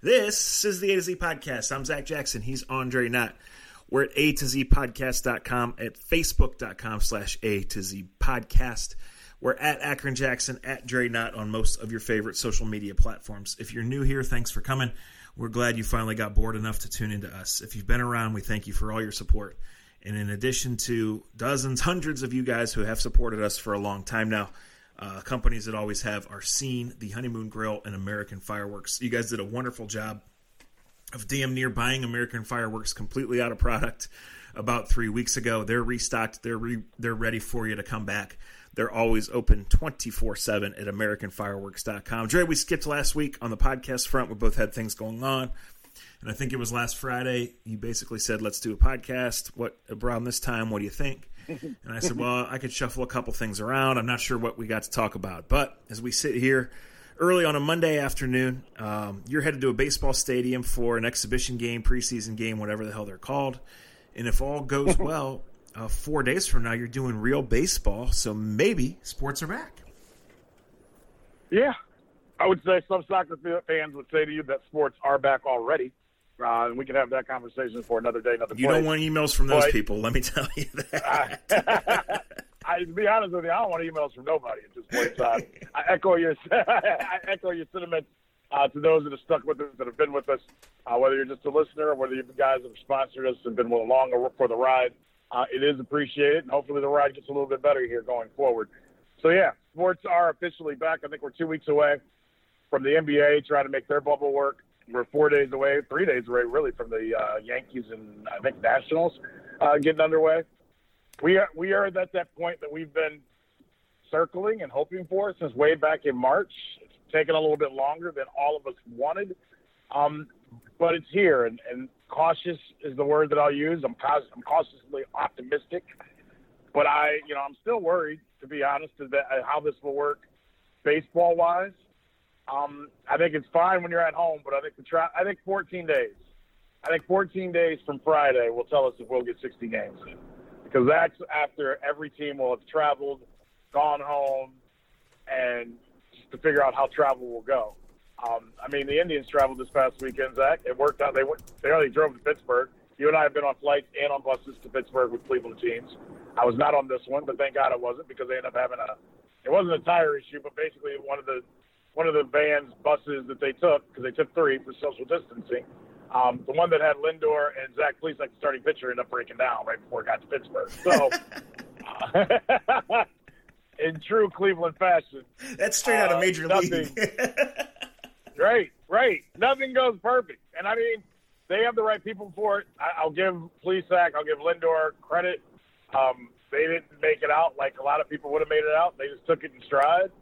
This is the A to Z podcast. I'm Zach Jackson. He's Andre Knott. We're at A to Z podcast.com, at facebook.com slash A to Z podcast. We're at Akron Jackson, at Dre Knott on most of your favorite social media platforms. If you're new here, thanks for coming. We're glad you finally got bored enough to tune into us. If you've been around, we thank you for all your support. And in addition to dozens, hundreds of you guys who have supported us for a long time now, uh, companies that always have are Scene, the Honeymoon Grill, and American Fireworks. You guys did a wonderful job of damn near buying American Fireworks completely out of product about three weeks ago. They're restocked. They're re- they're ready for you to come back. They're always open 24 7 at AmericanFireworks.com. Dre, we skipped last week on the podcast front. We both had things going on. And I think it was last Friday. You basically said, let's do a podcast. What around this time? What do you think? And I said, well, I could shuffle a couple things around. I'm not sure what we got to talk about. But as we sit here early on a Monday afternoon, um, you're headed to a baseball stadium for an exhibition game, preseason game, whatever the hell they're called. And if all goes well, uh, four days from now, you're doing real baseball, so maybe sports are back. Yeah, I would say some soccer fans would say to you that sports are back already. Uh, and we can have that conversation for another day, another. You place. don't want emails from those but, people. Let me tell you that. I, I, to be honest with you, I don't want emails from nobody at this point in time. I echo your I echo your sentiments uh, to those that have stuck with us, that have been with us, uh, whether you're just a listener or whether you guys have sponsored us and been along for the ride uh, it is appreciated, and hopefully the ride gets a little bit better here going forward. So yeah, sports are officially back. I think we're two weeks away from the NBA trying to make their bubble work. We're four days away, three days away, really, from the uh, Yankees and I think Nationals uh, getting underway. We are we are at that point that we've been circling and hoping for since way back in March. It's taken a little bit longer than all of us wanted, um, but it's here, and, and cautious is the word that I'll use. I'm, caus- I'm cautiously optimistic, but I, you know, I'm still worried to be honest about how this will work baseball wise. Um, I think it's fine when you're at home, but I think the tra- I think 14 days. I think 14 days from Friday will tell us if we'll get 60 games because that's after every team will have traveled, gone home, and to figure out how travel will go. Um, I mean, the Indians traveled this past weekend, Zach. It worked out. They went, they only drove to Pittsburgh. You and I have been on flights and on buses to Pittsburgh with Cleveland teams. I was not on this one, but thank God it wasn't because they ended up having a. It wasn't a tire issue, but basically one of the one of the van's buses that they took because they took three for social distancing. Um, the one that had Lindor and Zach Plesac, like the starting pitcher, ended up breaking down right before it got to Pittsburgh. So, uh, in true Cleveland fashion, that's straight out of uh, Major uh, League. Right, right. Nothing goes perfect, and I mean, they have the right people for it. I, will give Plesac, I'll give Lindor credit. Um, they didn't make it out like a lot of people would have made it out. They just took it in stride.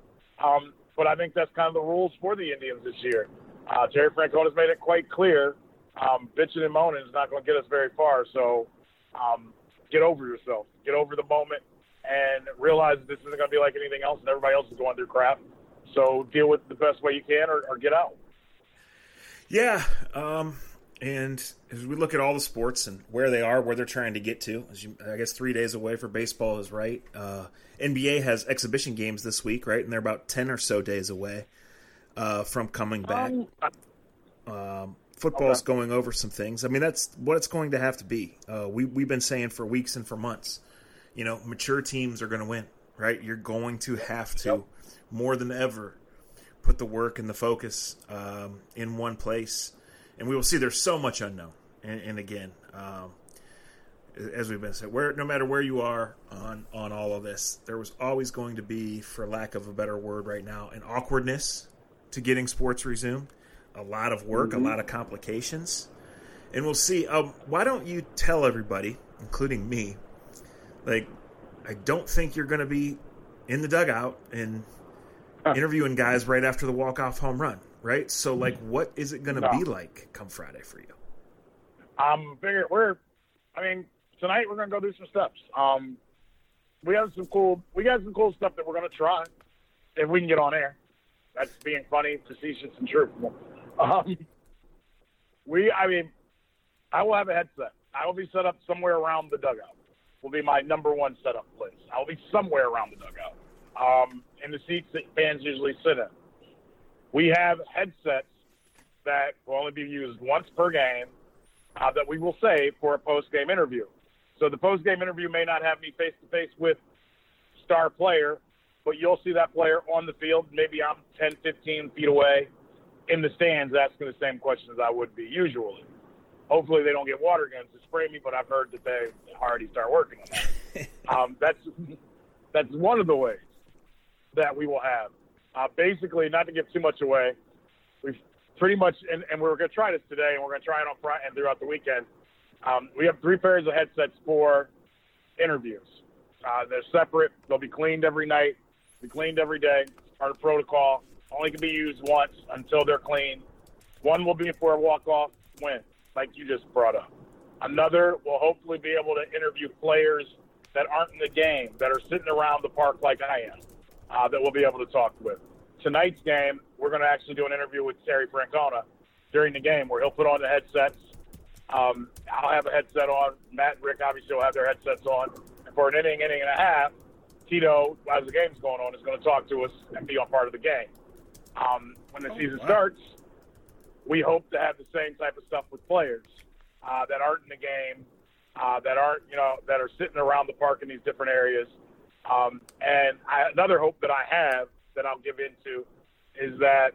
Um, but I think that's kind of the rules for the Indians this year. Uh, Terry Francona's made it quite clear. Um, bitching and moaning is not going to get us very far. So um, get over yourself. Get over the moment and realize this isn't going to be like anything else, and everybody else is going through crap. So deal with it the best way you can, or, or get out. Yeah, um, and as we look at all the sports and where they are, where they're trying to get to, you, I guess three days away for baseball is right. Uh, NBA has exhibition games this week, right, and they're about ten or so days away uh, from coming back. Um, um, football's okay. going over some things. I mean, that's what it's going to have to be. Uh, we we've been saying for weeks and for months. You know, mature teams are going to win, right? You're going to have to. Yep more than ever put the work and the focus um, in one place. And we will see there's so much unknown. And, and again, um, as we've been said, where no matter where you are on on all of this, there was always going to be, for lack of a better word, right now, an awkwardness to getting sports resumed. A lot of work, mm-hmm. a lot of complications, and we'll see. Um, why don't you tell everybody, including me, like I don't think you're going to be in the dugout and interviewing guys right after the walk off home run, right? So, like, what is it going to no. be like come Friday for you? Um, figure we're, I mean, tonight we're going to go do some steps. Um, we have some cool, we got some cool stuff that we're going to try if we can get on air. That's being funny, facetious, and truthful. Um, we, I mean, I will have a headset. I will be set up somewhere around the dugout. Will be my number one setup place. I will be somewhere around the dugout um, in the seats that fans usually sit in. We have headsets that will only be used once per game uh, that we will save for a post game interview. So the post game interview may not have me face to face with star player, but you'll see that player on the field. Maybe I'm 10, 15 feet away in the stands asking the same questions I would be usually. Hopefully they don't get water guns to spray me, but I've heard that they already start working on that. um, that's that's one of the ways that we will have. Uh, basically, not to give too much away, we've pretty much, and, and we're going to try this today, and we're going to try it on Friday and throughout the weekend. Um, we have three pairs of headsets for interviews. Uh, they're separate. They'll be cleaned every night. Be cleaned every day. Part of protocol. Only can be used once until they're clean. One will be for a walk-off win, like you just brought up. Another will hopefully be able to interview players that aren't in the game, that are sitting around the park like I am, uh, that we'll be able to talk with. Tonight's game, we're going to actually do an interview with Terry Francona during the game where he'll put on the headsets. Um, I'll have a headset on. Matt and Rick obviously will have their headsets on. And for an inning, inning and a half, Tito, as the game's going on, is going to talk to us and be on part of the game. Um, when the Oh, season wow. starts, we hope to have the same type of stuff with players uh, that aren't in the game, uh, that aren't, you know, that are sitting around the park in these different areas. Um, and I, another hope that I have that I'll give into is that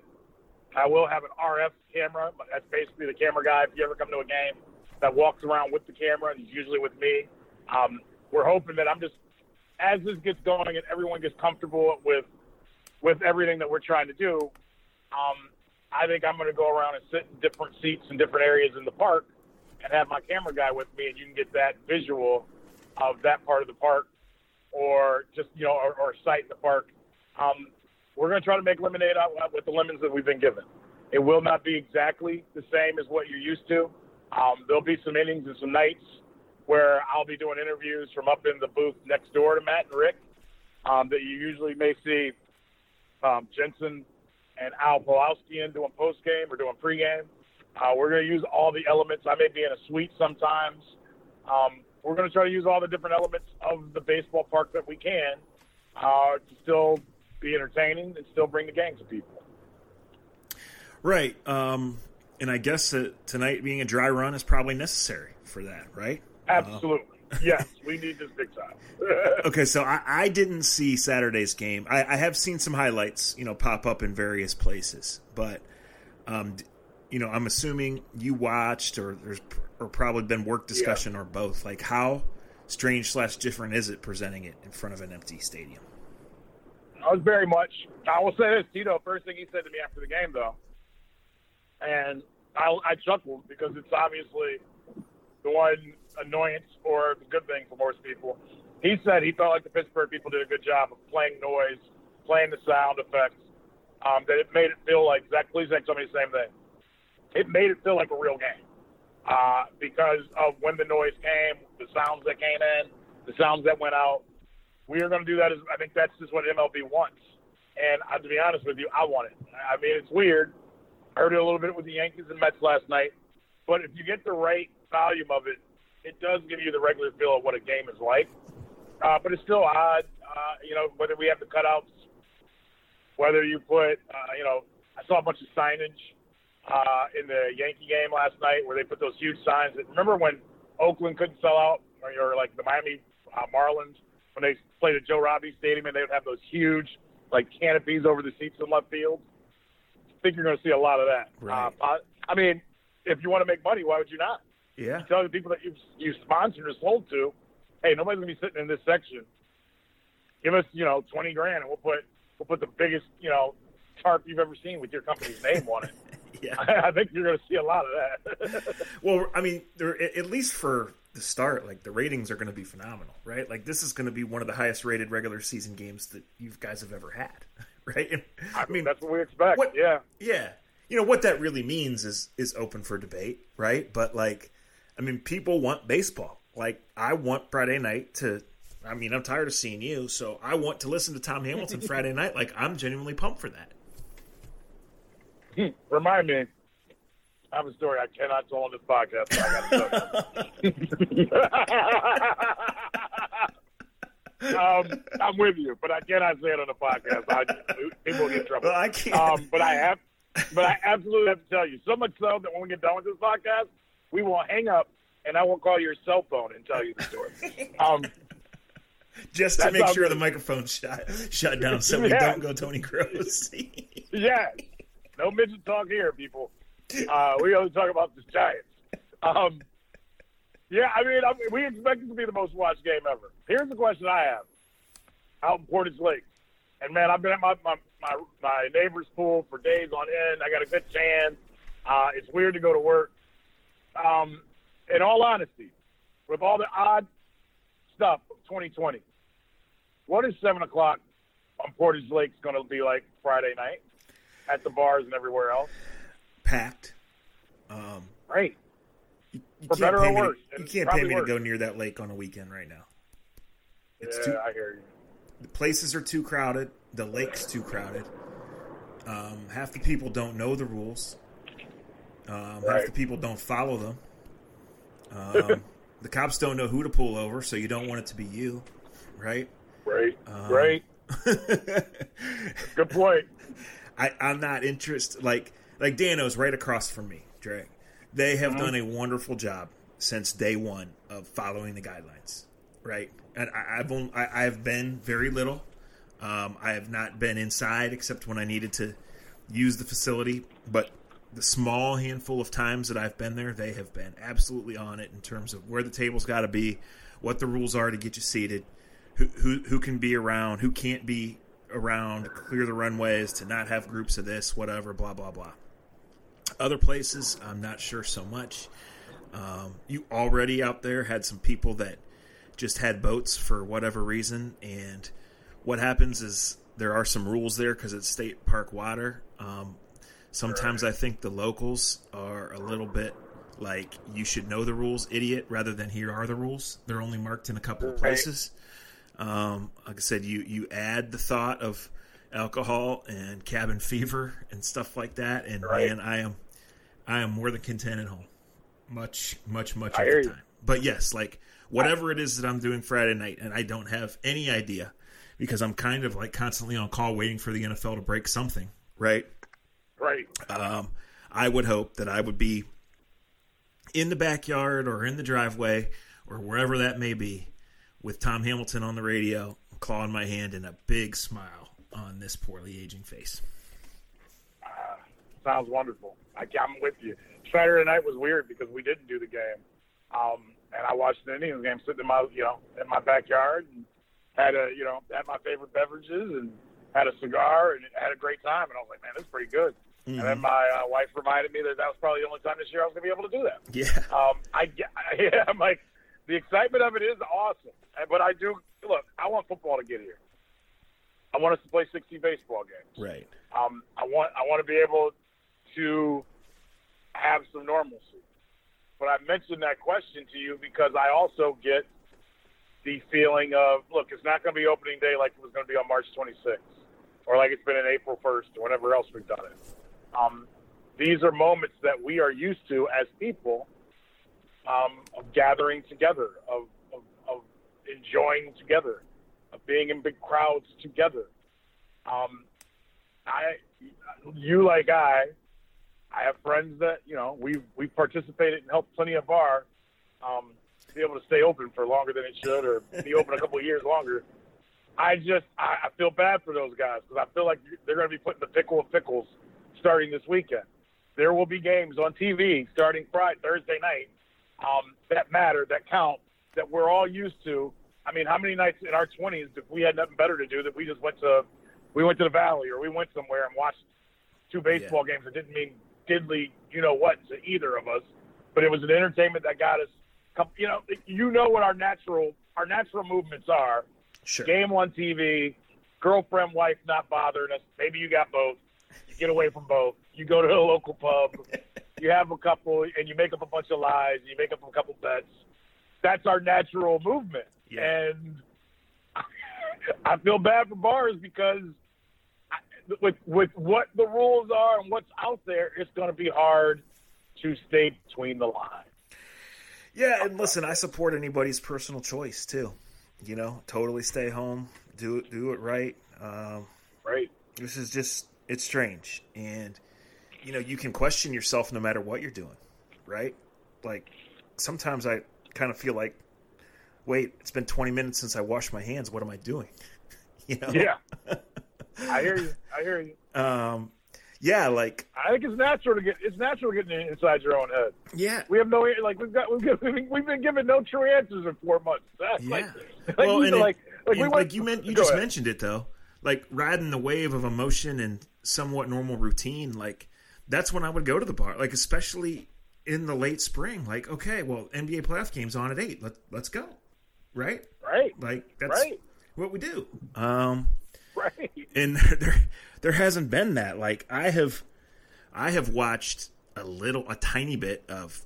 I will have an RF camera. That's basically the camera guy. If you ever come to a game, that walks around with the camera, and he's usually with me. Um, we're hoping that I'm just as this gets going and everyone gets comfortable with with everything that we're trying to do. Um, I think I'm going to go around and sit in different seats in different areas in the park and have my camera guy with me, and you can get that visual of that part of the park, or just you know, or, or sight in the park. Um, we're going to try to make lemonade out with the lemons that we've been given. It will not be exactly the same as what you're used to. Um, there'll be some innings and some nights where I'll be doing interviews from up in the booth next door to Matt and Rick um, that you usually may see um, Jensen and Al Pawlowski in doing post game or doing pregame. Uh, we're going to use all the elements. I may be in a suite sometimes. Um, we're going to try to use all the different elements of the baseball park that we can uh, to still be entertaining and still bring the gangs of people. Right. Um, and I guess that tonight being a dry run is probably necessary for that, right? Absolutely. yes, we need this big time. Okay, so I, I didn't see Saturday's game. I, I have seen some highlights, you know, pop up in various places, but, um, you know, I'm assuming you watched, or there's or probably been work discussion or both. Like, how strange slash different is it presenting it in front of an empty stadium? I was very much. I will say this, Tito. First thing he said to me after the game, though, and I, I chuckled because it's obviously the one annoyance or the good thing for most people. He said he felt like the Pittsburgh people did a good job of playing noise, playing the sound effects. Um, that it made it feel like Zach Plesac told me the same thing. It made it feel like a real game uh, because of when the noise came, the sounds that came in, the sounds that went out we are going to do that. As, I think that's just what MLB wants. And uh, to be honest with you, I want it. I mean, it's weird. I heard it a little bit with the Yankees and Mets last night. But if you get the right volume of it, it does give you the regular feel of what a game is like. Uh, but it's still odd, uh, you know, whether we have the cutouts, whether you put, uh, you know, I saw a bunch of signage uh, in the Yankee game last night where they put those huge signs. That, remember when Oakland couldn't sell out, or, or like the Miami uh, Marlins when they played at Joe Robbie Stadium and they would have those huge like canopies over the seats in left field. I think you're going to see a lot of that. Right. Uh, I, mean, if you want to make money, why would you not? Yeah. Tell the people that you you sponsored or sold to, hey, nobody's going to be sitting in this section. Give us, you know, twenty grand, and we'll put we'll put the biggest, you know, tarp you've ever seen with your company's name on it. Yeah. I think you're going to see a lot of that. Well, I mean, there, at at least for the start, like the ratings are going to be phenomenal, right? Like this is going to be one of the highest rated regular season games that you guys have ever had, right? And, I mean, that's what we expect. What- Yeah. yeah, you know what that really means is is open for debate, right? But like, I mean, people want baseball. Like, I want Friday night to. I mean, I'm tired of seeing you, so I want to listen to Tom Hamilton Friday night. Like, I'm genuinely pumped for that. Remind me. I have a story I cannot tell on this podcast. But I got to um, I'm with you, but I cannot say it on the podcast. I, people will get in trouble. Well, I can't. Um, but I have, but I absolutely have to tell you, so much so that when we get done with this podcast, we will hang up and I will call your cell phone and tell you the story. Um, Just to make sure the good. microphone's shut shut down, so we Yeah. don't go Tony Grossi. yeah, no midget talk here, people. Uh, we only talk about the Giants. Um, yeah, I mean, I mean, we expect it to be the most watched game ever. Here's the question I have: Out in Portage Lake, and man, I've been at my my my, my neighbor's pool for days on end. I got a good tan. Uh, it's weird to go to work. Um, in all honesty, with all the odd stuff of 2020, what is seven o'clock on Portage Lake's going to be like Friday night at the bars and everywhere else? Packed. Um, Great. you For can't better pay or me to- worse, you can't pay me to go near that lake on a weekend right now. It's yeah, too- I hear you. The places are too crowded. The lake's too crowded. Um, half the people don't know the rules. Um, Half the people don't follow them. Um, the cops don't know who to pull over, so you don't want it to be you, right? Right. Um, Great. Good point. I, I'm not interested. Like like Dano's right across from me, Dre. They have done a wonderful job since day one of following the guidelines, right? And I, I've only, I, I've been very little. Um, I have not been inside except when I needed to use the facility. But the small handful of times that I've been there, they have been absolutely on it in terms of where the table's got to be, what the rules are to get you seated, who, who who can be around, who can't be around, clear the runways, to not have groups of this, whatever, blah blah blah. Other places, I'm not sure so much. Um, you already out there had some people that just had boats for whatever reason, and what happens is there are some rules there because it's state park water. Um, sometimes I think the locals are a little bit like you should know the rules, idiot, rather than here are the rules. They're only marked in a couple of Right. Um, like I said, you you add the thought of alcohol and cabin fever and stuff like that, and Right. man, I am I am more than content at home, much much much I of the you. time. But yes, like whatever it is that I'm doing Friday night, and I don't have any idea because I'm kind of like constantly on call waiting for the NFL to break something, right? Right. um, I would hope that I would be in the backyard or in the driveway or wherever that may be with Tom Hamilton on the radio, claw in my hand, and a big smile on this poorly aging face. Sounds wonderful. I, I'm with you. Saturday night was weird because we didn't do the game, um, and I watched the Indians game sitting in my, you know, in my backyard and had a, you know, had my favorite beverages and had a cigar and had a great time. And I was like, man, this is pretty good. And then my uh, wife reminded me that that was probably the only time this year I was going to be able to do that. Yeah, Um, I yeah, I'm like, the excitement of it is awesome. But I do look. I want football to get here. I want us to play 60 baseball games. right. Um, I want I want to be able to have some normalcy. But I mentioned that question to you because I also get the feeling of look, it's not going to be opening day like it was going to be on March 26th, or like it's been in April 1st, or whatever else we've done it. Um, these are moments that we are used to as people um, of gathering together, of, of, of enjoying together, of being in big crowds together. Um, I, you like I, I have friends that you know we've we've participated and helped plenty of bar um, be able to stay open for longer than it should, or be open a couple of years longer. I just I, I feel bad for those guys because I feel like they're going to be putting the pickle of pickles starting this weekend. There will be games on TV starting Friday, Thursday night um, that matter, that count, that we're all used to. I mean, how many nights in our 20s if we had nothing better to do that we just went to we went to the valley or we went somewhere and watched two baseball games that didn't mean diddly you know what to either of us, but it was an entertainment that got us. You know, you know what our natural our natural movements are. Sure. Game on TV, girlfriend, wife not bothering us. Maybe you got both. You get away from both. You go to a local pub. you have a couple, and you make up a bunch of lies. You make up a couple bets. That's our natural movement. Yeah. And I feel bad for bars because with with what the rules are and what's out there, it's going to be hard to stay between the lines. Yeah, and listen, I support anybody's personal choice too. You know, totally stay home, do it, do it right. Um, Right? this is just it's strange, and you know, you can question yourself no matter what you're doing, right? Like sometimes I kind of feel like, wait, it's been 20 minutes since I washed my hands. What am I doing? you know? Yeah. I hear you. I hear you. Um, yeah, like I think it's natural to get it's natural getting inside your own head. yeah, We have no like we've got we've, got, we've been given no true answers in four months. That's yeah. like, like, well, we- and it- like, like, we went, like you meant, you just ahead. mentioned it though. Like riding the wave of emotion and somewhat normal routine. Like that's when I would go to the bar. Like especially in the late spring. Like okay, well NBA playoff games on at eight. Let let's go. Right. right, Like that's Right. what we do. Um, right. and there there hasn't been that. Like I have I have watched a little a tiny bit of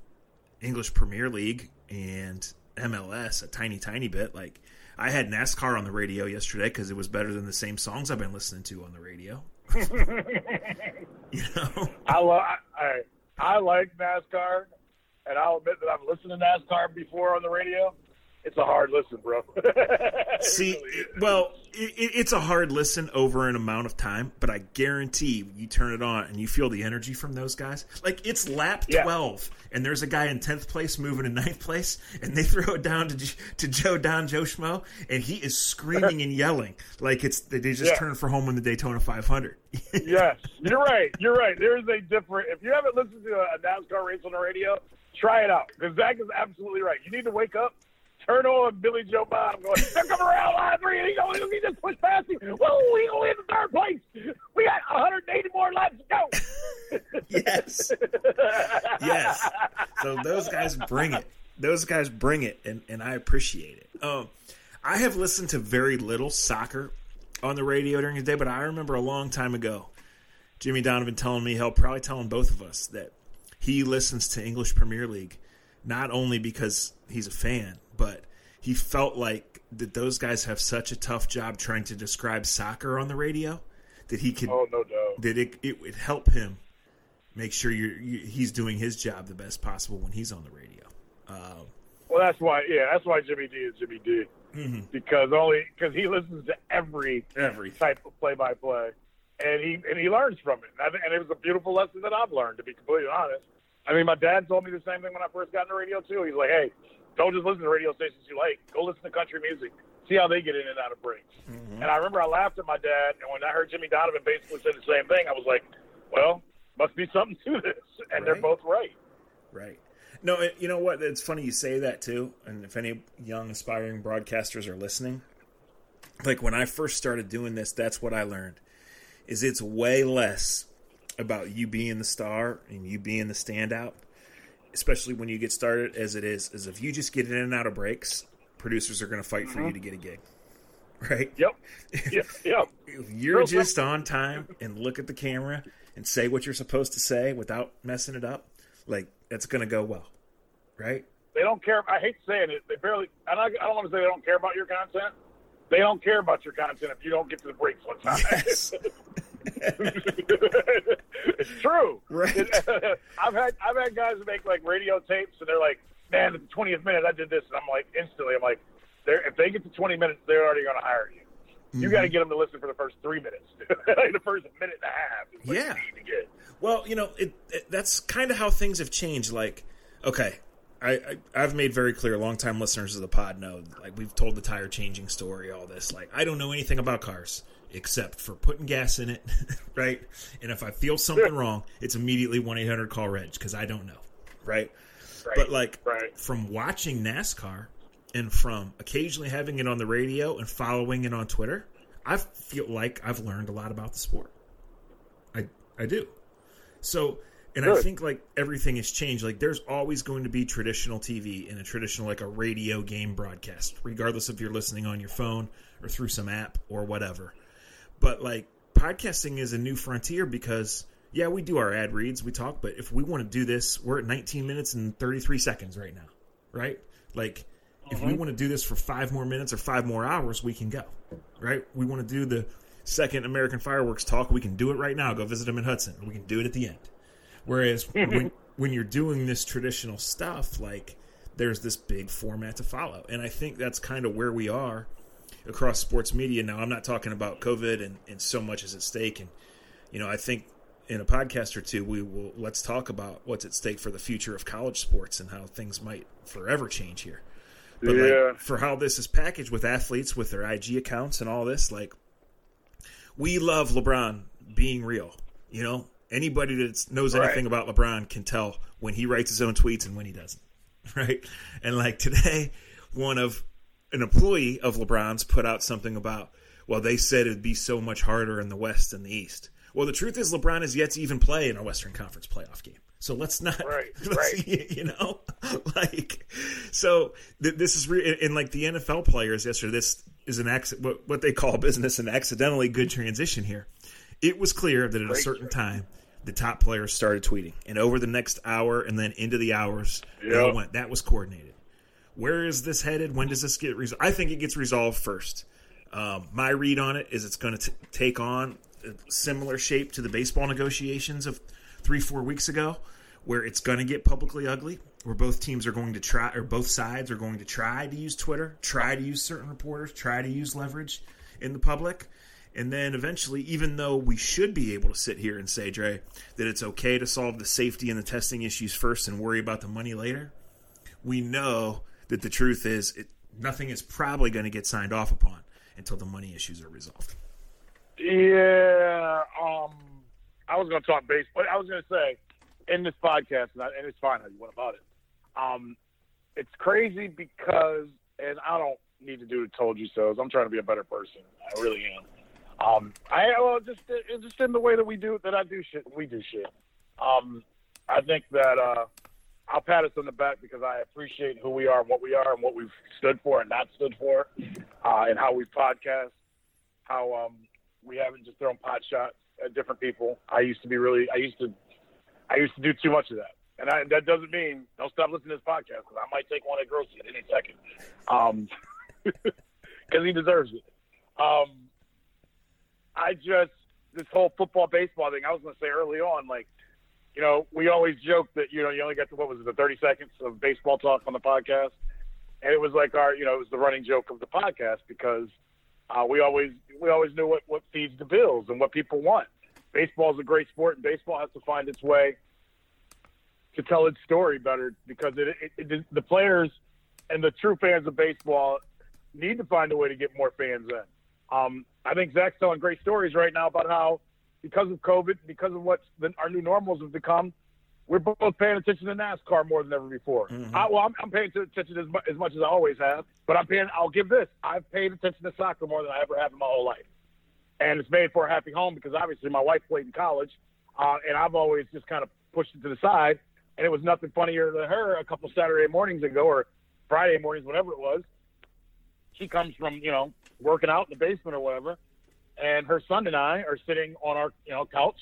English Premier League and MLS, a tiny tiny bit. Like I had NASCAR on the radio yesterday because it was better than the same songs I've been listening to on the radio. you know, I love I, I I like NASCAR, and I'll admit that I've listened to NASCAR before on the radio. It's a hard listen, bro. See, really well, it, it- it's a hard listen over an amount of time, but I guarantee you turn it on and you feel the energy from those guys. Like it's lap Yeah. twelve, and there's a guy in tenth place moving to ninth place, and they throw it down to to Joe Don Joe Schmo, and he is screaming and yelling like it's they just Yeah. turned for home in the Daytona 500. yes, you're right. You're right. There is a different. If you haven't listened to a, a NASCAR race on the radio, try it out because Zach is absolutely right. You need to wake up, turn on Billy Joe Bottom, going, "They're coming around line three, and going, he just pushed past him. Whoa, we only in the third place. We got 180 more laps to go." yes, yes. So those guys bring it. Those guys bring it, and, and I appreciate it. Um, I have listened to very little soccer on the radio during the day, but I remember a long time ago, Jimmy Donovan telling me, hell, probably telling both of us that he listens to English Premier League not only because he's a fan, but he felt like that those guys have such a tough job trying to describe soccer on the radio that he could Oh no, doubt. that it, it would help him make sure you're, you, he's doing his job the best possible when he's on the radio. Um, Well, that's why. Yeah, that's why Jimmy D is Jimmy D Mm-hmm. because only because he listens to every everything. type of play-by-play, and he and he learns from it. And, I, and it was a beautiful lesson that I've learned, to be completely honest. I mean, my dad told me the same thing when I first got into radio too. He's like, "Hey, don't just listen to radio stations you like. Go listen to country music. See how they get in and out of breaks." Mm-hmm. And I remember I laughed at my dad, and when I heard Jimmy Donovan basically say the same thing, I was like, "Well, must be something to this." And they're both right. Right. No, it, you know what? It's funny you say that too. And if any young aspiring broadcasters are listening, like when I first started doing this, that's what I learned. Is it's way less about you being the star and you being the standout, especially when you get started as it is. Is if you just get in and out of breaks, producers are going to fight for you mm-hmm. to get a gig. Right? Yep. yep. Yep. If you're Real just on time and look at the camera and say what you're supposed to say without messing it up, like that's going to go well. Right? they don't care. I hate saying it. They barely. And I, I don't want to say they don't care about your content. They don't care about your content if you don't get to the breaks on time. Yes. it's true. Right. I've had I've had guys make like radio tapes, and they're like, "Man, at the twentieth minute, I did this," and I'm like, instantly, I'm like, "They're if they get to twenty minutes, they're already going to hire you. You Mm-hmm. got to get them to listen for the first three minutes, like the first minute and a half. Is what Yeah. you need to get. Well, you know, it, it that's kind of how things have changed. Like, okay, I, I I've made very clear. Longtime listeners of the pod know, like, we've told the tire changing story. All this, like, I don't know anything about cars except for putting gas in it, right? And if I feel something wrong, it's immediately one eight hundred call Reg because I don't know, right? Right. But like Right. from watching NASCAR and from occasionally having it on the radio and following it on Twitter, I feel like I've learned a lot about the sport. I I do. So, and I think like everything has changed. Like there's always going to be traditional TV and a traditional like a radio game broadcast, regardless if you're listening on your phone or through some app or whatever. But like podcasting is a new frontier because yeah, we do our ad reads, we talk, but if we want to do this, we're at 19 minutes and 33 seconds right now, right? Like if we uh-huh. want to do this for five more minutes or five more hours, we can go, right? We want to do the second American fireworks talk, we can do it right now. Go visit them in Hudson, we can do it at the end. Whereas when when you're doing this traditional stuff, like there's this big format to follow, and I think that's kind of where we are across sports media now. I'm not talking about COVID and, and so much is at stake, and you know I think in a podcast or two, we will let's talk about what's at stake for the future of college sports and how things might forever change here. But Yeah. like, for how this is packaged with athletes with their IG accounts and all this, like we love LeBron being real. You know, anybody that knows Right. anything about LeBron can tell when he writes his own tweets and when he doesn't. Right? And like today, one of an employee of LeBron's put out something about, well, they said it'd be so much harder in the West than the East. Well, the truth is, LeBron has yet to even play in a Western Conference playoff game. So let's not, Right, let's- right. you know, like, so th- this is re- in like the NFL players yesterday. This is an acc- what, what they call business an accidentally good transition here. It was clear that at a Great certain time, the top players started tweeting, and over the next hour and then into the hours, they went. That was coordinated. Where is this headed? When does this get resolved? I think it gets resolved first. Um, my read on it is it's going to take on a similar shape to the baseball negotiations of three, four weeks ago, where it's going to get publicly ugly, where both teams are going to try, or both sides are going to try to use Twitter, try to use certain reporters, try to use leverage in the public. And then eventually, even though we should be able to sit here and say, Dre, that it's okay to solve the safety and the testing issues first and worry about the money later, we know that the truth is it, nothing is probably going to get signed off upon until the money issues are resolved. Yeah, um, I was going to talk baseball. I was going to say in this podcast, and, I, and it's fine how you went about it. Um, it's crazy because, and I don't need to do the told you so's. I'm trying to be a better person. I really am. Um, I well, just it's just in the way that we do that I do shit. We do shit. Um, I think that uh, I'll pat us on the back because I appreciate who we are and what we are and what we've stood for and not stood for, uh, and how we podcast, how um, we haven't just thrown pot shots at different people. I used to be really, I used to, I used to do too much of that, and I, that doesn't mean don't stop listening to this podcast because I might take one at Grossy at any second, um, because he deserves it. Um, I just this whole football baseball thing. I was going to say early on, like, you know, we always joke that you know you only got to what was it the thirty seconds of baseball talk on the podcast, and it was like our you know it was the running joke of the podcast because uh, we always we always knew what what feeds the bills and what people want. Baseball is a great sport, and baseball has to find its way to tell its story better because it, it, it the players and the true fans of baseball need to find a way to get more fans in. Um, I think Zach's telling great stories right now about how, because of COVID, because of what the, our new normals have become, we're both paying attention to NASCAR more than ever before. I, well, I'm, I'm paying attention as, mu- as much as I always have, but I'm paying. I'll give this: I've paid attention to soccer more than I ever have in my whole life, and it's made for a happy home because obviously my wife played in college, uh, and I've always just kind of pushed it to the side, and it was nothing funnier than her a couple Saturday mornings ago or Friday mornings, whatever it was. She comes from you know working out in the basement or whatever, and her son and I are sitting on our you know couch,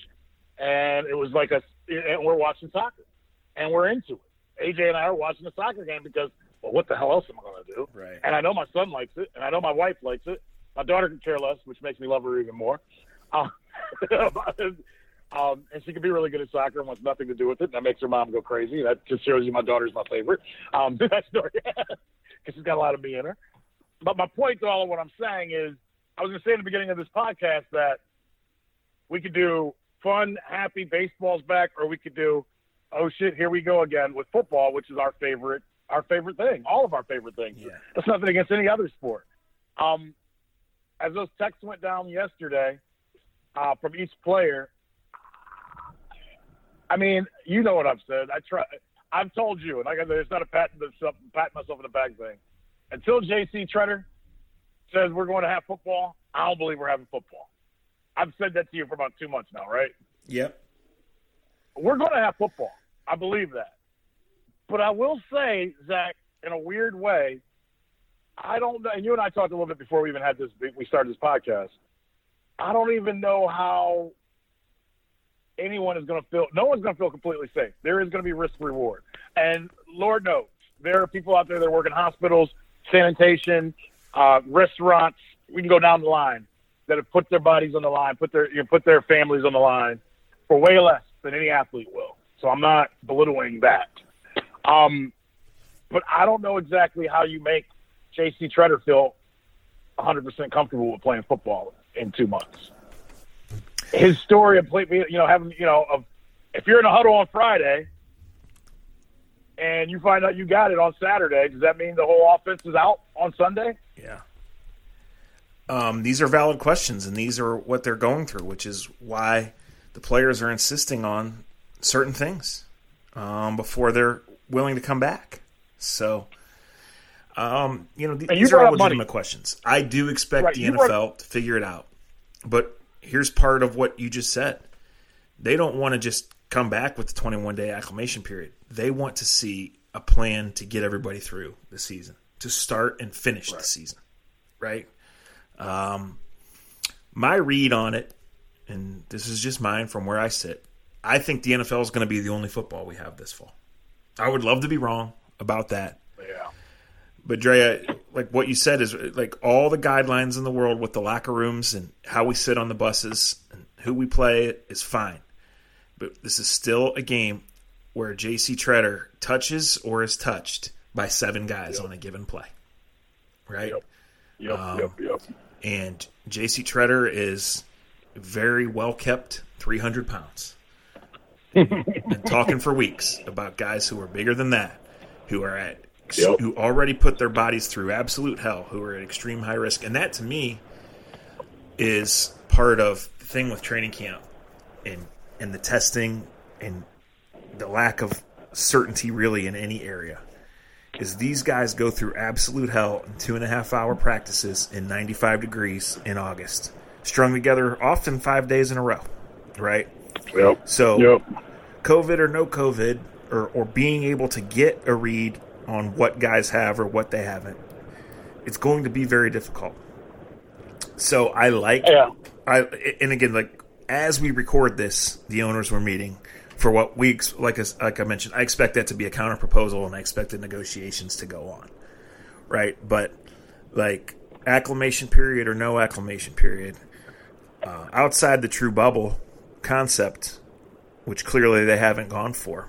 and it was like a and we're watching soccer, and we're into it. AJ and I are watching a soccer game because well, what the hell else am I going to do? Right. And I know my son likes it, and I know my wife likes it. My daughter can care less, which makes me love her even more. Uh, um, and she can be really good at soccer and wants nothing to do with it. And that makes her mom go crazy. That just shows you my daughter's my favorite. Um, that story, because she's got a lot of me in her. But my point to all of what I'm saying is, I was going to say in the beginning of this podcast that we could do fun, happy, baseball's back, or we could do, oh shit, here we go again with football, which is our favorite, our favorite thing, all of our favorite things. Yeah. That's nothing against any other sport. Um, as those texts went down yesterday uh, from each player, I mean, you know what I've said. I try. I've told you, and like I said, it's not a pat, pat myself in the back thing. Until J.C. Tretter says we're going to have football, I don't believe we're having football. I've said that to you for about two months now, right? Yep. We're going to have football. I believe that. But I will say, Zach, in a weird way, I don't know. And you and I talked a little bit before we even had this. We started this podcast. I don't even know how anyone is going to feel. No one's going to feel completely safe. There is going to be risk reward, and Lord knows there are people out there that work in hospitals, sanitation, uh, restaurants. We can go down the line that have put their bodies on the line, put their you know, put their families on the line for way less than any athlete will. So I'm not belittling that. Um, but I don't know exactly how you make J.C. Tretter feel 100% comfortable with playing football in two months. his story of play, you know, having you know, of if you're in a huddle on Friday and you find out you got it on Saturday, does that mean the whole offense is out on Sunday? Yeah. Um, these are valid questions, and these are what they're going through, which is why the players are insisting on certain things um, before they're willing to come back. So, um, you know, th- these are all up money. legitimate questions. I do expect Right, the NFL brought- to figure it out, but here's part of what you just said. They don't want to just come back with the 21 day acclimation period. They want to see a plan to get everybody through the season, to start and finish the season, right? Um, my read on it, and this is just mine from where I sit, I think the NFL is going to be the only football we have this fall. I would love to be wrong about that. Yeah. But Drea, like what you said is like all the guidelines in the world with the locker rooms and how we sit on the buses and who we play is fine. But this is still a game where JC Tretter touches or is touched by seven guys on a given play. Right? Yep. Yep. Um, yep. Yep. And JC Tretter is very well kept, 300 pounds. Been talking for weeks about guys who are bigger than that, who are at, Yep. who already put their bodies through absolute hell, who are at extreme high risk. And that to me is part of the thing with training camp and, and the testing and the lack of certainty really in any area is these guys go through absolute hell in two and a half hour practices in 95 degrees in August, strung together often five days in a row, right? Yep. So, Yep. COVID or no COVID, or, or being able to get a read on what guys have or what they haven't, it's going to be very difficult. So I like, Yeah. I and again like as we record this, the owners were meeting for what weeks like as- like I mentioned. I expect that to be a counter proposal, and I expect the negotiations to go on, right? But like acclimation period or no acclimation period, uh, outside the true bubble concept, which clearly they haven't gone for.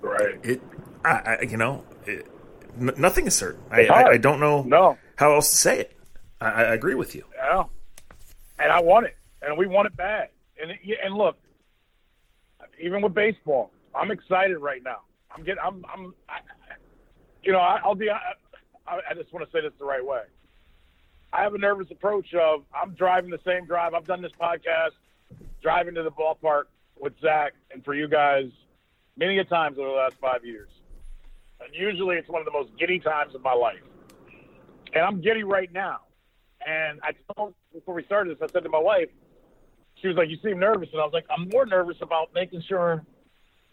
Right. It, I, I you know, it, n- nothing is certain. I, I, I don't know No. how else to say it. I, I agree with you. Yeah. And I want it, and we want it bad. And and look, even with baseball, I'm excited right now. I'm getting. I'm. I'm. I, you know, I, I'll be. I I just want to say this the right way. I have a nervous approach of I'm driving the same drive. I've done this podcast, driving to the ballpark with Zach and for you guys many a times over the last five years. And usually it's one of the most giddy times of my life. And I'm giddy right now. And I told before we started this, I said to my wife, she was like, "You seem nervous," and I was like, "I'm more nervous about making sure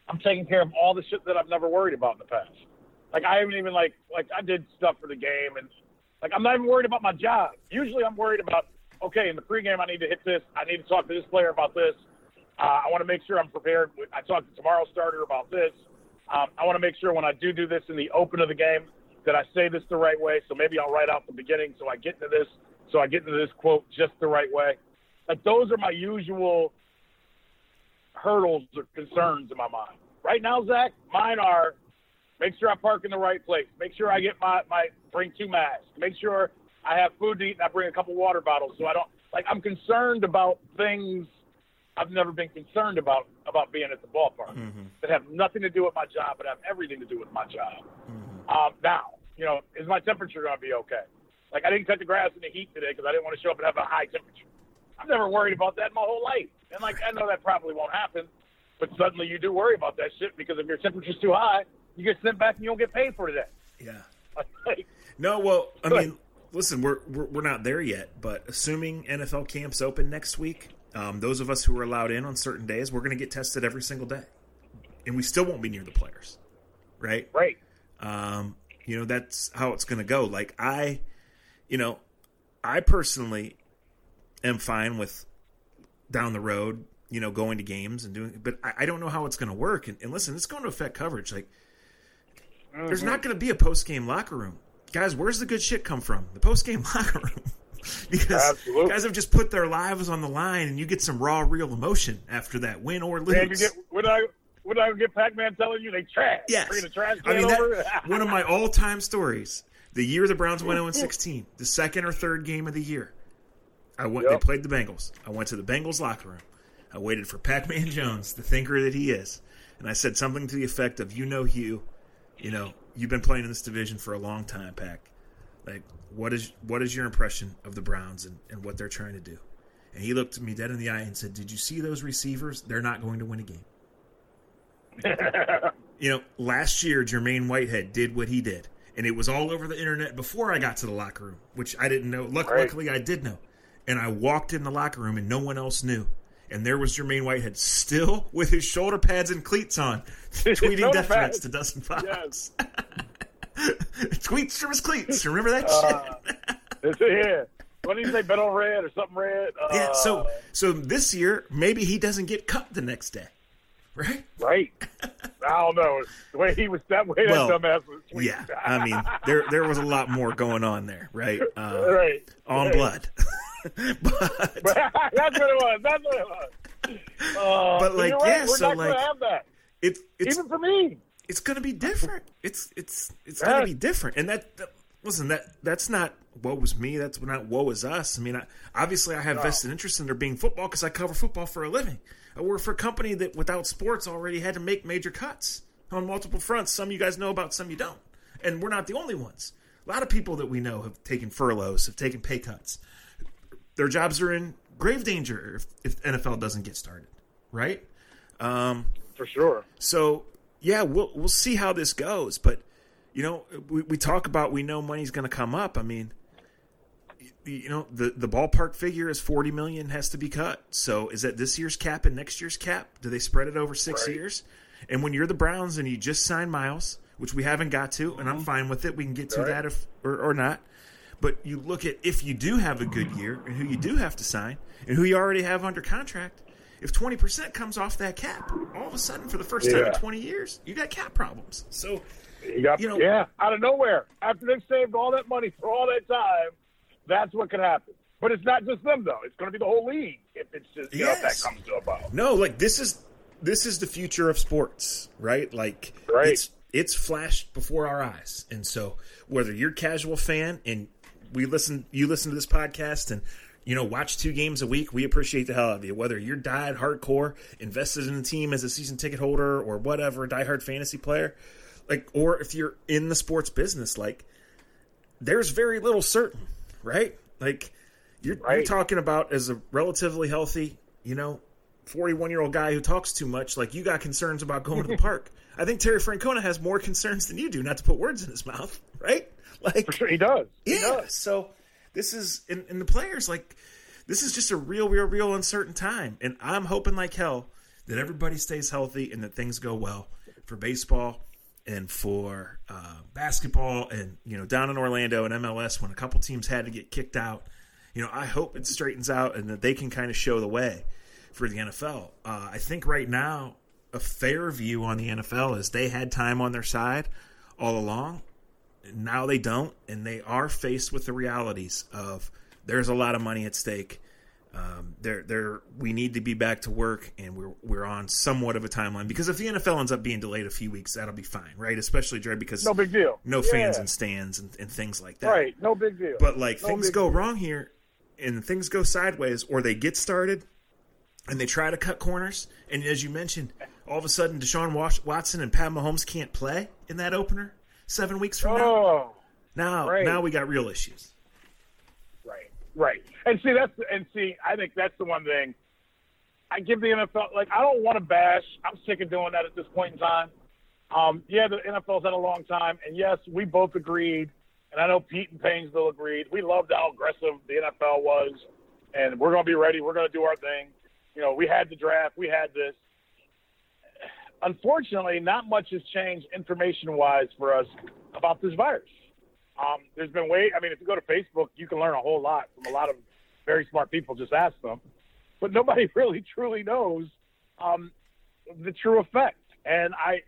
I'm taking care of all the shit that I've never worried about in the past. Like I haven't even like like I did stuff for the game, and like I'm not even worried about my job. Usually, I'm worried about okay in the pregame I need to hit this, I need to talk to this player about this. Uh, I want to make sure I'm prepared. I talked to tomorrow's starter about this. Um, I want to make sure when I do do this in the open of the game that I say this the right way. So maybe I'll write out the beginning so I get into this, so I get into this quote just the right way. Like those are my usual hurdles or concerns in my mind. Right now, Zach, mine are make sure I park in the right place, make sure I get my, my bring two masks, make sure I have food to eat and I bring a couple water bottles so I don't like I'm concerned about things I've never been concerned about about being at the ballpark that have nothing to do with my job but have everything to do with my job. Um, now, you know, is my temperature going to be okay? Like I didn't cut the grass in the heat today because I didn't want to show up and have a high temperature. I've never worried about that in my whole life, and like I know that probably won't happen, but suddenly you do worry about that shit because if your temperature's too high, you get sent back and you don't get paid for today. Yeah. Like, No, well, I Good. mean, listen, we're, we're we're not there yet, but assuming NFL camps open next week, um, those of us who are allowed in on certain days, we're going to get tested every single day, and we still won't be near the players, right? Right. Um, you know, that's how it's going to go. Like I, you know, I personally am fine with down the road, you know, going to games and doing, but I, I don't know how it's going to work. And, and listen, it's going to affect coverage. Like, there's not mm-hmm. going to be a post game locker room, guys. Where's the good shit come from? The post game locker room. because Absolutely. guys have just put their lives on the line, and you get some raw, real emotion after that win or lose. Man, you get when I when I get Pac-Man telling you they trash. Yes. The trash I mean, that, one of my all-time stories. The year the Browns went 0 16, the second or third game of the year. I went. Yep. They played the Bengals. I went to the Bengals locker room. I waited for Pac-Man Jones, the thinker that he is, and I said something to the effect of, "You know, Hugh, you know, you've been playing in this division for a long time, Pac. Like, what is what is your impression of the Browns and, and what they're trying to do?" And he looked me dead in the eye and said, "Did you see those receivers? They're not going to win a game." you know, last year Jermaine Whitehead did what he did, and it was all over the internet before I got to the locker room, which I didn't know. Luck- Right. Luckily, I did know, and I walked in the locker room, and no one else knew. And there was Jermaine Whitehead still with his shoulder pads and cleats on, tweeting death threats to Dustin Fox. Yes. Tweets from his cleats. Remember that Uh, shit? Here. What did you say? Bet on red or something red? Uh, yeah. So, so this year maybe he doesn't get cut the next day, right? right. I don't know the way he was that way. Well, that dumbass was. tweeting. Yeah. I mean, there there was a lot more going on there, right? Uh, right. on Right. blood. but that's what it was. That's what it was. Uh, But, like, right. yeah, we're so, like, gonna that. it's it's Even for me. it's going to be different. It's it's it's gonna be different. And that, that listen that that's not woe was me. That's not woe is us. I mean, I, obviously, I have vested interest in there being football because I cover football for a living. I work for a company that, without sports, already had to make major cuts on multiple fronts. Some you guys know about, some you don't. And we're not the only ones. A lot of people that we know have taken furloughs, have taken pay cuts. Their jobs are in grave danger if, if NFL doesn't get started, right? Um, For sure. So yeah, we'll we'll see how this goes. But you know, we, we talk about we know money's going to come up. I mean, y- you know, the the ballpark figure is forty million has to be cut. So is that this year's cap and next year's cap? Do they spread it over six Right. years? And when you're the Browns and you just sign Myles, which we haven't got to, and I'm mm-hmm. fine with it. We can get to Right. that if or, or not. But you look at if you do have a good year and who you do have to sign and who you already have under contract. If twenty percent comes off that cap, all of a sudden, for the first time in twenty years, you got cap problems. So You got, You know- yeah, out of nowhere. After they've saved all that money for all that time, that's what could happen. But it's not just them, though. It's going to be the whole league if it's just you know, if that comes to about. no, like this is this is the future of sports, right? Like Right. it's it's flashed before our eyes, and so whether you're a casual fan and we listen, you listen to this podcast and you know watch two games a week, we appreciate the hell out of you. Whether you're died hardcore, invested in the team as a season ticket holder or whatever, diehard fantasy player, like, or if you're in the sports business, like there's very little certain, right? Like you're, you're talking about as a relatively healthy, you know, 41 year old guy who talks too much. Like you got concerns about going to the park. I think Terry Francona has more concerns than you do. Not to put words in his mouth, right? Like For sure, he does. He yeah. does. So this is and, and the players like this is just a real, real, real uncertain time, and I'm hoping like hell that everybody stays healthy and that things go well for baseball and for uh, basketball and you know down in Orlando and MLS when a couple teams had to get kicked out. You know, I hope it straightens out and that they can kind of show the way for the NFL. Uh, I think right now a fair view on the NFL is they had time on their side all along now they don't, and they are faced with the realities of there's a lot of money at stake. Um, they're, they're, we need to be back to work, and we're we're on somewhat of a timeline because if the NFL ends up being delayed a few weeks, that'll be fine, right? Especially Dre, because No big deal. no Yeah. fans and stands and, and things like that. Right. No big deal. But like No things go deal. wrong here, and things go sideways, or they get started, and they try to cut corners, and as you mentioned, all of a sudden Deshaun Watson and Pat Mahomes can't play in that opener seven weeks from now. Oh. Now, Right. now we got real issues. Right, right. And see, that's and see, I think that's the one thing. I give the NFL like I don't want to bash. I'm sick of doing that at this point in time. Um, yeah, the NFL's had a long time, and yes, we both agreed, and I know Pete and Painesville agreed. We loved how aggressive the NFL was, and we're going to be ready. We're going to do our thing. You know, we had the draft, we had this. Unfortunately, not much has changed information-wise for us about this virus. Um, there's been way. I mean, if you go to Facebook, you can learn a whole lot from a lot of very smart people. Just ask them, but nobody really truly knows um, the true effect. And I,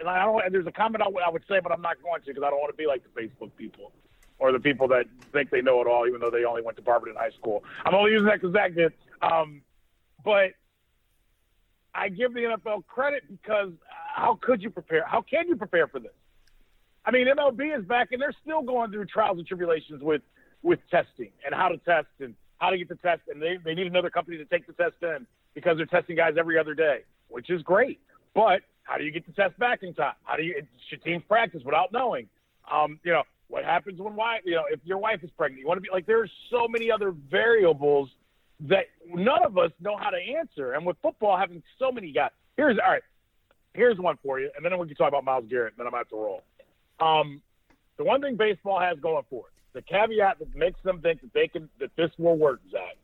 and I don't. And there's a comment I would- say, but I'm not going to because I don't want to be like the Facebook people or the people that think they know it all, even though they only went to Barberton High School. I'm only using that because Zach did. Um, but I give the NFL credit because how could you prepare? How can you prepare for this? I mean, MLB is back, and they're still going through trials and tribulations with with testing and how to test and how to get the test, and they, they need another company to take the test in because they're testing guys every other day, which is great. But how do you get the test back in time? How do you should teams practice without knowing? Um, you know what happens when wife, you know, if your wife is pregnant, you want to be like. There's so many other variables that none of us know how to answer. And with football having so many guys, here's all right. Here's one for you, and then we can talk about Myles Garrett. And then I'm about to roll. Um, the one thing baseball has going for it, the caveat that makes them think that they can that this will work, Zach.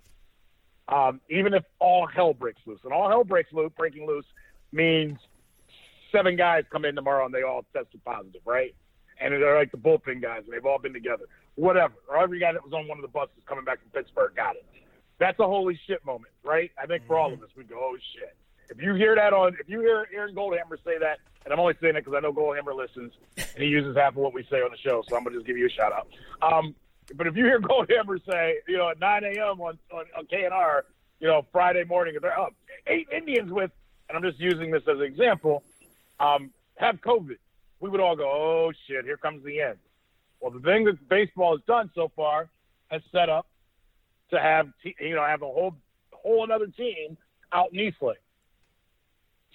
Um, even if all hell breaks loose, and all hell breaks loose, breaking loose means seven guys come in tomorrow and they all tested positive, right? And they're like the bullpen guys, and they've all been together. Whatever. Or every guy that was on one of the buses coming back from Pittsburgh got it. That's a holy shit moment, right? I think for all of us, we go, oh shit. If you hear that on, if you hear Aaron Goldhammer say that, and I'm only saying it because I know Goldhammer listens and he uses half of what we say on the show, so I'm gonna just give you a shout out. Um, but if you hear Goldhammer say, you know, at 9 a.m. on on, on KNR, you know, Friday morning, if they're up, eight Indians with, and I'm just using this as an example, um, have COVID, we would all go, oh shit, here comes the end. Well, the thing that baseball has done so far has set up to have you know have a whole whole another team out in Eastlake.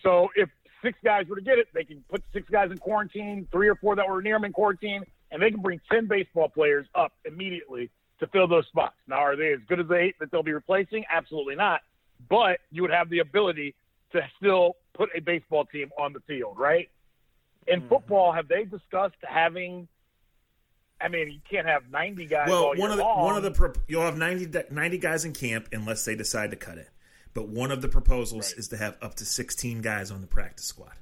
So if six guys were to get it, they can put six guys in quarantine, three or four that were near them in quarantine, and they can bring ten baseball players up immediately to fill those spots. Now, are they as good as the eight that they'll be replacing? Absolutely not. But you would have the ability to still put a baseball team on the field, right? In mm-hmm. football, have they discussed having I mean, you can't have 90 guys. Well, one of the long. one of the you'll have 90, 90 guys in camp unless they decide to cut it. But one of the proposals right. is to have up to 16 guys on the practice squad.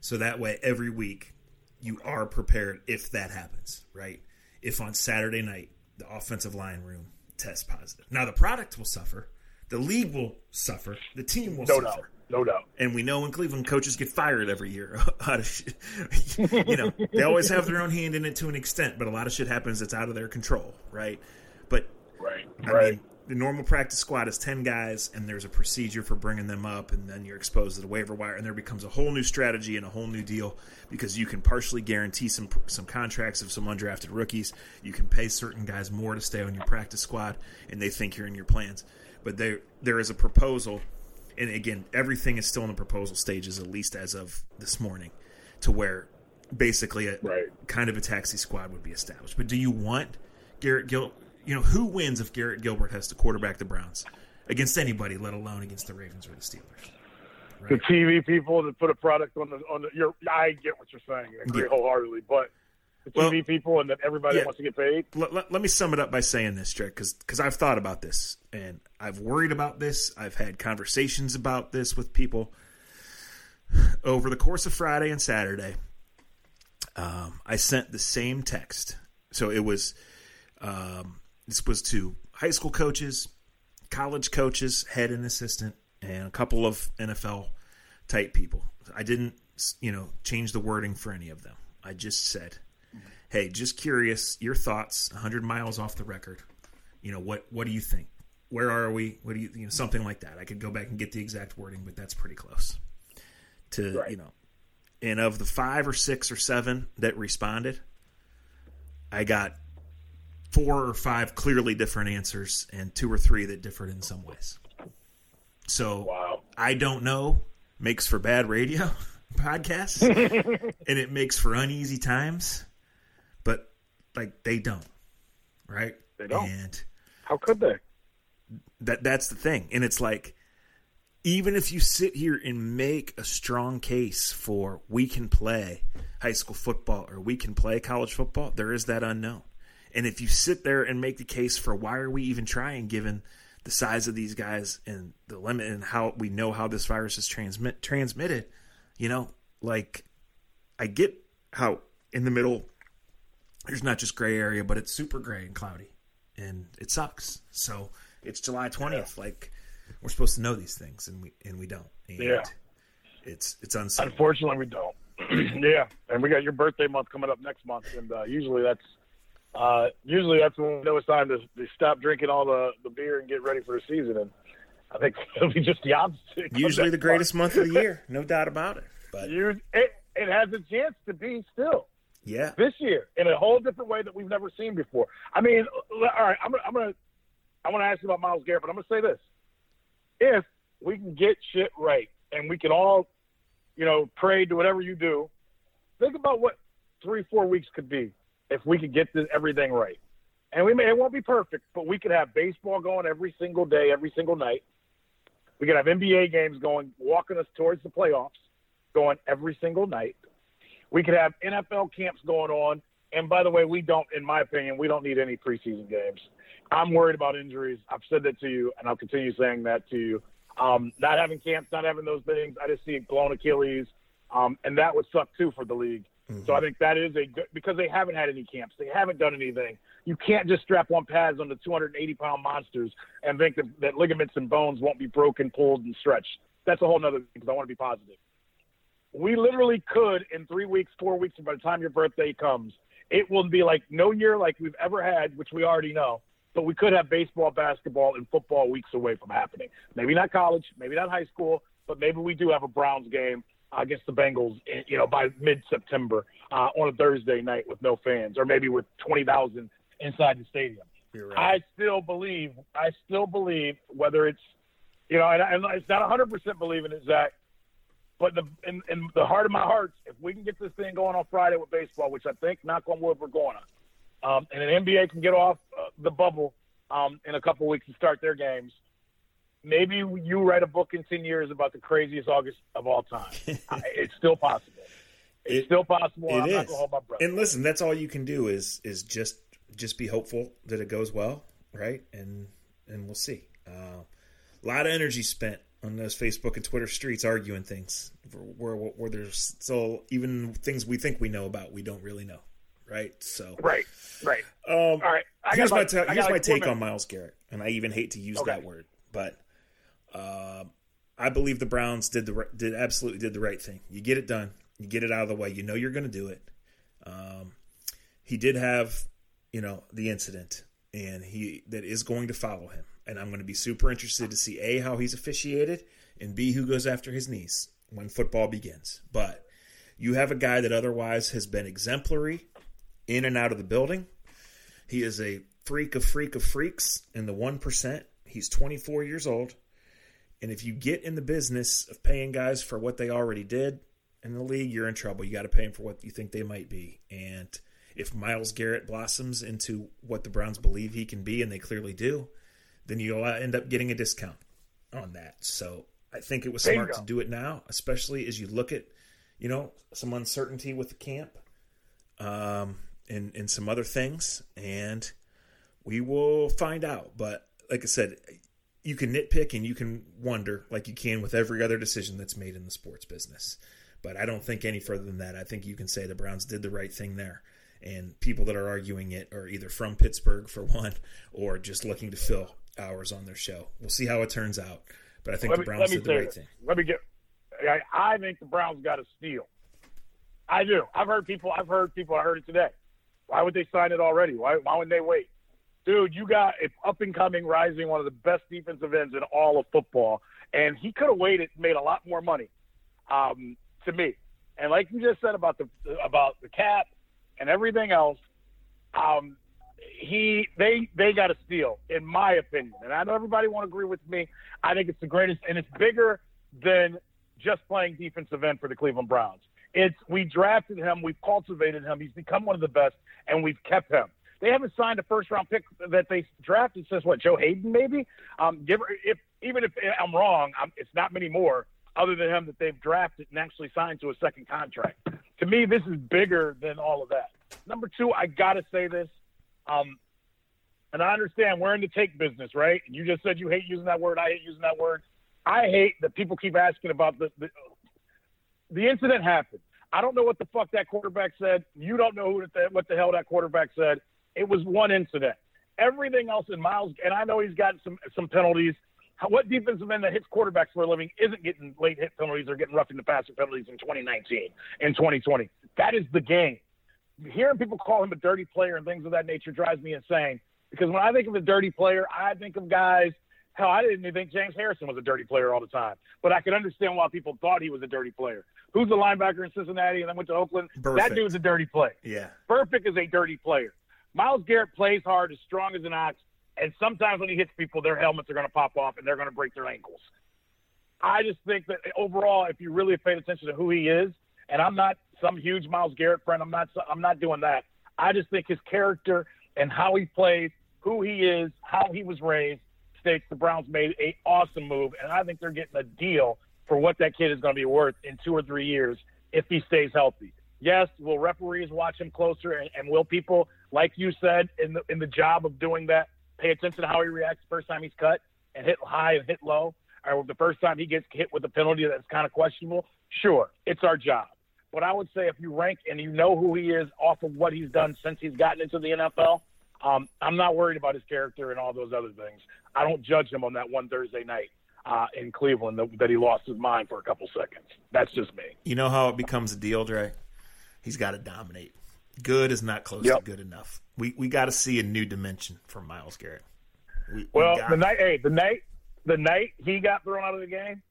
So that way every week you are prepared if that happens, right? If on Saturday night the offensive line room tests positive. Now the product will suffer, the league will suffer, the team will no suffer. Doubt no doubt. And we know in Cleveland, coaches get fired every year. you know, they always have their own hand in it to an extent, but a lot of shit happens that's out of their control, right? But right, I right. Mean, the normal practice squad is 10 guys and there's a procedure for bringing them up and then you're exposed to the waiver wire and there becomes a whole new strategy and a whole new deal because you can partially guarantee some some contracts of some undrafted rookies you can pay certain guys more to stay on your practice squad and they think you're in your plans but there there is a proposal and again, everything is still in the proposal stages, at least as of this morning, to where basically a right. kind of a taxi squad would be established. But do you want Garrett Gil? You know, who wins if Garrett Gilbert has to quarterback the Browns against anybody, let alone against the Ravens or the Steelers? Right? The TV people that put a product on the on the. You're, I get what you're saying, I agree yeah. wholeheartedly, but the TV well, people and that everybody yeah. wants to get paid. Let, let, let, me sum it up by saying this, Drake, because I've thought about this and I've worried about this. I've had conversations about this with people over the course of Friday and Saturday. Um, I sent the same text, so it was um, this was to high school coaches, college coaches, head and assistant, and a couple of NFL type people. I didn't, you know, change the wording for any of them. I just said hey, just curious, your thoughts, 100 miles off the record. You know, what what do you think? Where are we? What do you, you know, something like that. I could go back and get the exact wording, but that's pretty close to, right. you know. And of the five or six or seven that responded, I got four or five clearly different answers and two or three that differed in some ways. So wow. I don't know. Makes for bad radio podcasts, and it makes for uneasy times like they don't, right? They don't. And how could they? That that's the thing, and it's like even if you sit here and make a strong case for we can play high school football or we can play college football, there is that unknown. And if you sit there and make the case for why are we even trying, given the size of these guys and the limit and how we know how this virus is transmit transmitted, you know, like I get how in the middle there's not just gray area, but it's super gray and cloudy, and it sucks. So it's July 20th. Yeah. Like we're supposed to know these things, and we and we don't. And yeah, it's it's unsafe. Unfortunately, we don't. yeah, and we got your birthday month coming up next month, and uh, usually that's uh, usually that's when we know it's time to, to, stop drinking all the, the beer and get ready for the season. And I think it'll be just the opposite. Usually the greatest month. month of the year, no doubt about it. But it, it has a chance to be still. Yeah. This year in a whole different way that we've never seen before. I mean, all right, I'm, going I'm to I want to ask you about Myles Garrett, but I'm to say this: if we can get shit right, and we can all, you know, pray to whatever you do, think about what three, four weeks could be if we could get this, everything right. And we may it won't be perfect, but we could have baseball going every single day, every single night. We could have NBA games going, walking us towards the playoffs, going every single night. We could have NFL camps going on. And by the way, we don't, in my opinion, we don't need any preseason games. I'm worried about injuries. I've said that to you, and I'll continue saying that to you. Um, not having camps, not having those things, I just see blown Achilles, um, and that would suck too for the league. Mm-hmm. So I think that is a good because they haven't had any camps, they haven't done anything. You can't just strap on pads on the 280 pound monsters and think that, that ligaments and bones won't be broken, pulled, and stretched. That's a whole nother thing because I want to be positive. We literally could in three weeks, four weeks, by the time your birthday comes, it will be like no year like we've ever had, which we already know but we could have baseball, basketball, and football weeks away from happening. Maybe not college, maybe not high school, but maybe we do have a Browns game against the Bengals, you know, by mid-September uh, on a Thursday night with no fans, or maybe with twenty thousand inside the stadium. Right. I still believe, I still believe, whether it's, you know, and, and it's not hundred percent believing it, Zach, but the, in, in the heart of my hearts, if we can get this thing going on Friday with baseball, which I think, knock on wood, we're going on um, and an NBA can get off uh, the bubble um, in a couple weeks and start their games. Maybe you write a book in ten years about the craziest August of all time. it's still possible. It's it, still possible. It is. And listen, that's all you can do is is just just be hopeful that it goes well, right? And and we'll see. Uh, a lot of energy spent on those Facebook and Twitter streets arguing things where, where, where there's still even things we think we know about we don't really know right? So right, right. Um, All right. I here's my ta- here's my take on Myles Garrett, and I even hate to use okay. that word, but uh, I believe the Browns did the did absolutely did the right thing. You get it done, you get it out of the way. You know you're going to do it. Um, he did have, you know, the incident, and he that is going to follow him. And I'm going to be super interested to see a how he's officiated, and b who goes after his niece when football begins. But you have a guy that otherwise has been exemplary in and out of the building. He is a freak of freak of freaks in the 1%. He's 24 years old. And if you get in the business of paying guys for what they already did in the league, you're in trouble. You got to pay them for what you think they might be. And if Myles Garrett blossoms into what the Browns believe he can be, and they clearly do, then you'll end up getting a discount on that. So I think it was smart to do it now, especially as you look at, you know, some uncertainty with the camp. Um, and, and some other things, and we will find out. But like I said, you can nitpick and you can wonder, like you can with every other decision that's made in the sports business. But I don't think any further than that. I think you can say the Browns did the right thing there. And people that are arguing it are either from Pittsburgh, for one, or just looking to fill hours on their show. We'll see how it turns out. But I think let the Browns did the right thing. Let me get. I, I think the Browns got a steal. I do. I've heard people. I've heard people. I heard it today. Why would they sign it already? Why, why would they wait? Dude, you got an up and coming, rising, one of the best defensive ends in all of football. And he could have waited and made a lot more money um, to me. And like you just said about the about the cap and everything else, um, he they they got a steal in my opinion. And I know everybody won't agree with me. I think it's the greatest, and it's bigger than just playing defensive end for the Cleveland Browns. It's we drafted him, we've cultivated him, he's become one of the best, and we've kept him. They haven't signed a first round pick that they drafted since what Joe Haden maybe. Um, give if even if I'm wrong, I'm, it's not many more other than him that they've drafted and actually signed to a second contract. To me, this is bigger than all of that. Number two, I gotta say this, um, and I understand we're in the take business, right? You just said you hate using that word. I hate using that word. I hate that people keep asking about the, the the incident happened. I don't know what the fuck that quarterback said. You don't know the, what the hell that quarterback said. It was one incident. Everything else in Myles, and I know he's gotten some some penalties. What defensive end that hits quarterbacks for a living isn't getting late hit penalties or getting roughing the passer penalties in 2019 and 2020? That is the game. Hearing people call him a dirty player and things of that nature drives me insane. Because when I think of a dirty player, I think of guys Hell, I didn't even think James Harrison was a dirty player all the time, but I can understand why people thought he was a dirty player. Who's the linebacker in Cincinnati and then went to Oakland? Burfict. That dude's a dirty player. Yeah. Burfict is a dirty player. Myles Garrett plays hard, as strong as an ox, and sometimes when he hits people, their helmets are going to pop off and they're going to break their ankles. I just think that overall, if you really paid attention to who he is, and I'm not some huge Myles Garrett friend, I'm not I'm not doing that. I just think his character and how he plays, who he is, how he was raised, states the Browns made a awesome move, and I think they're getting a deal for what that kid is going to be worth in two or three years if he stays healthy. Yes, will referees watch him closer, and, and will people, like you said, in the in the job of doing that, pay attention to how he reacts the first time he's cut and hit high and hit low, or the first time he gets hit with a penalty that's kind of questionable? Sure, it's our job. But I would say if you rank and you know who he is off of what he's done since he's gotten into the NFL, um, I'm not worried about his character and all those other things. I don't judge him on that one Thursday night uh, in Cleveland that, that, he lost his mind for a couple seconds. That's just me. You know how it becomes a deal, Dre? He's got to dominate. Good is not close yep. to good enough. We we got to see a new dimension from Myles Garrett. We, well, we the night, hey, the night, the night he got thrown out of the game,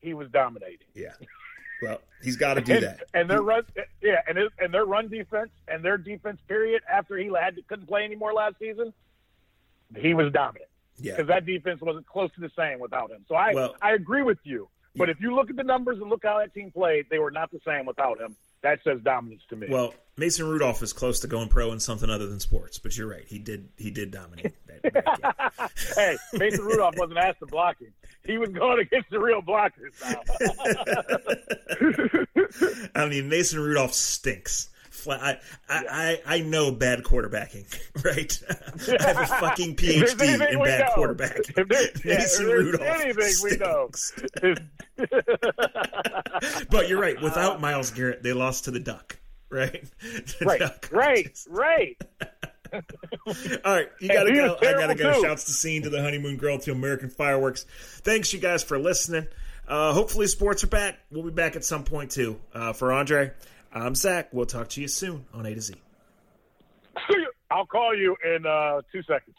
he was dominating. Yeah. Well, he's got to do and, that. And their run, yeah, and his, and their run defense and their defense period after he had couldn't play anymore last season, he was dominant. Yeah, because that defense wasn't close to the same without him. So I well, I agree with you. But yeah. if you look at the numbers and look how that team played, they were not the same without him. That says dominance to me. Well, Mason Rudolph is close to going pro in something other than sports, but you're right. He did he did dominate. hey, Mason Rudolph wasn't asked to block him. He was going against the real blockers now. I mean, Mason Rudolph stinks. I, I, I, know bad quarterbacking, right? I have a fucking PhD in bad know. quarterbacking. Mason yeah, Rudolph. Anything we know. but you're right. Without Myles Garrett, they lost to the Duck, right? The right, duck. right, right. All right, you gotta go. I gotta go. Too. Shouts to scene to the honeymoon girl to American fireworks. Thanks, you guys, for listening. Uh, hopefully, sports are back. We'll be back at some point too. Uh, for Andre, I'm Zach. We'll talk to you soon on A to Z. I'll call you in uh, two seconds.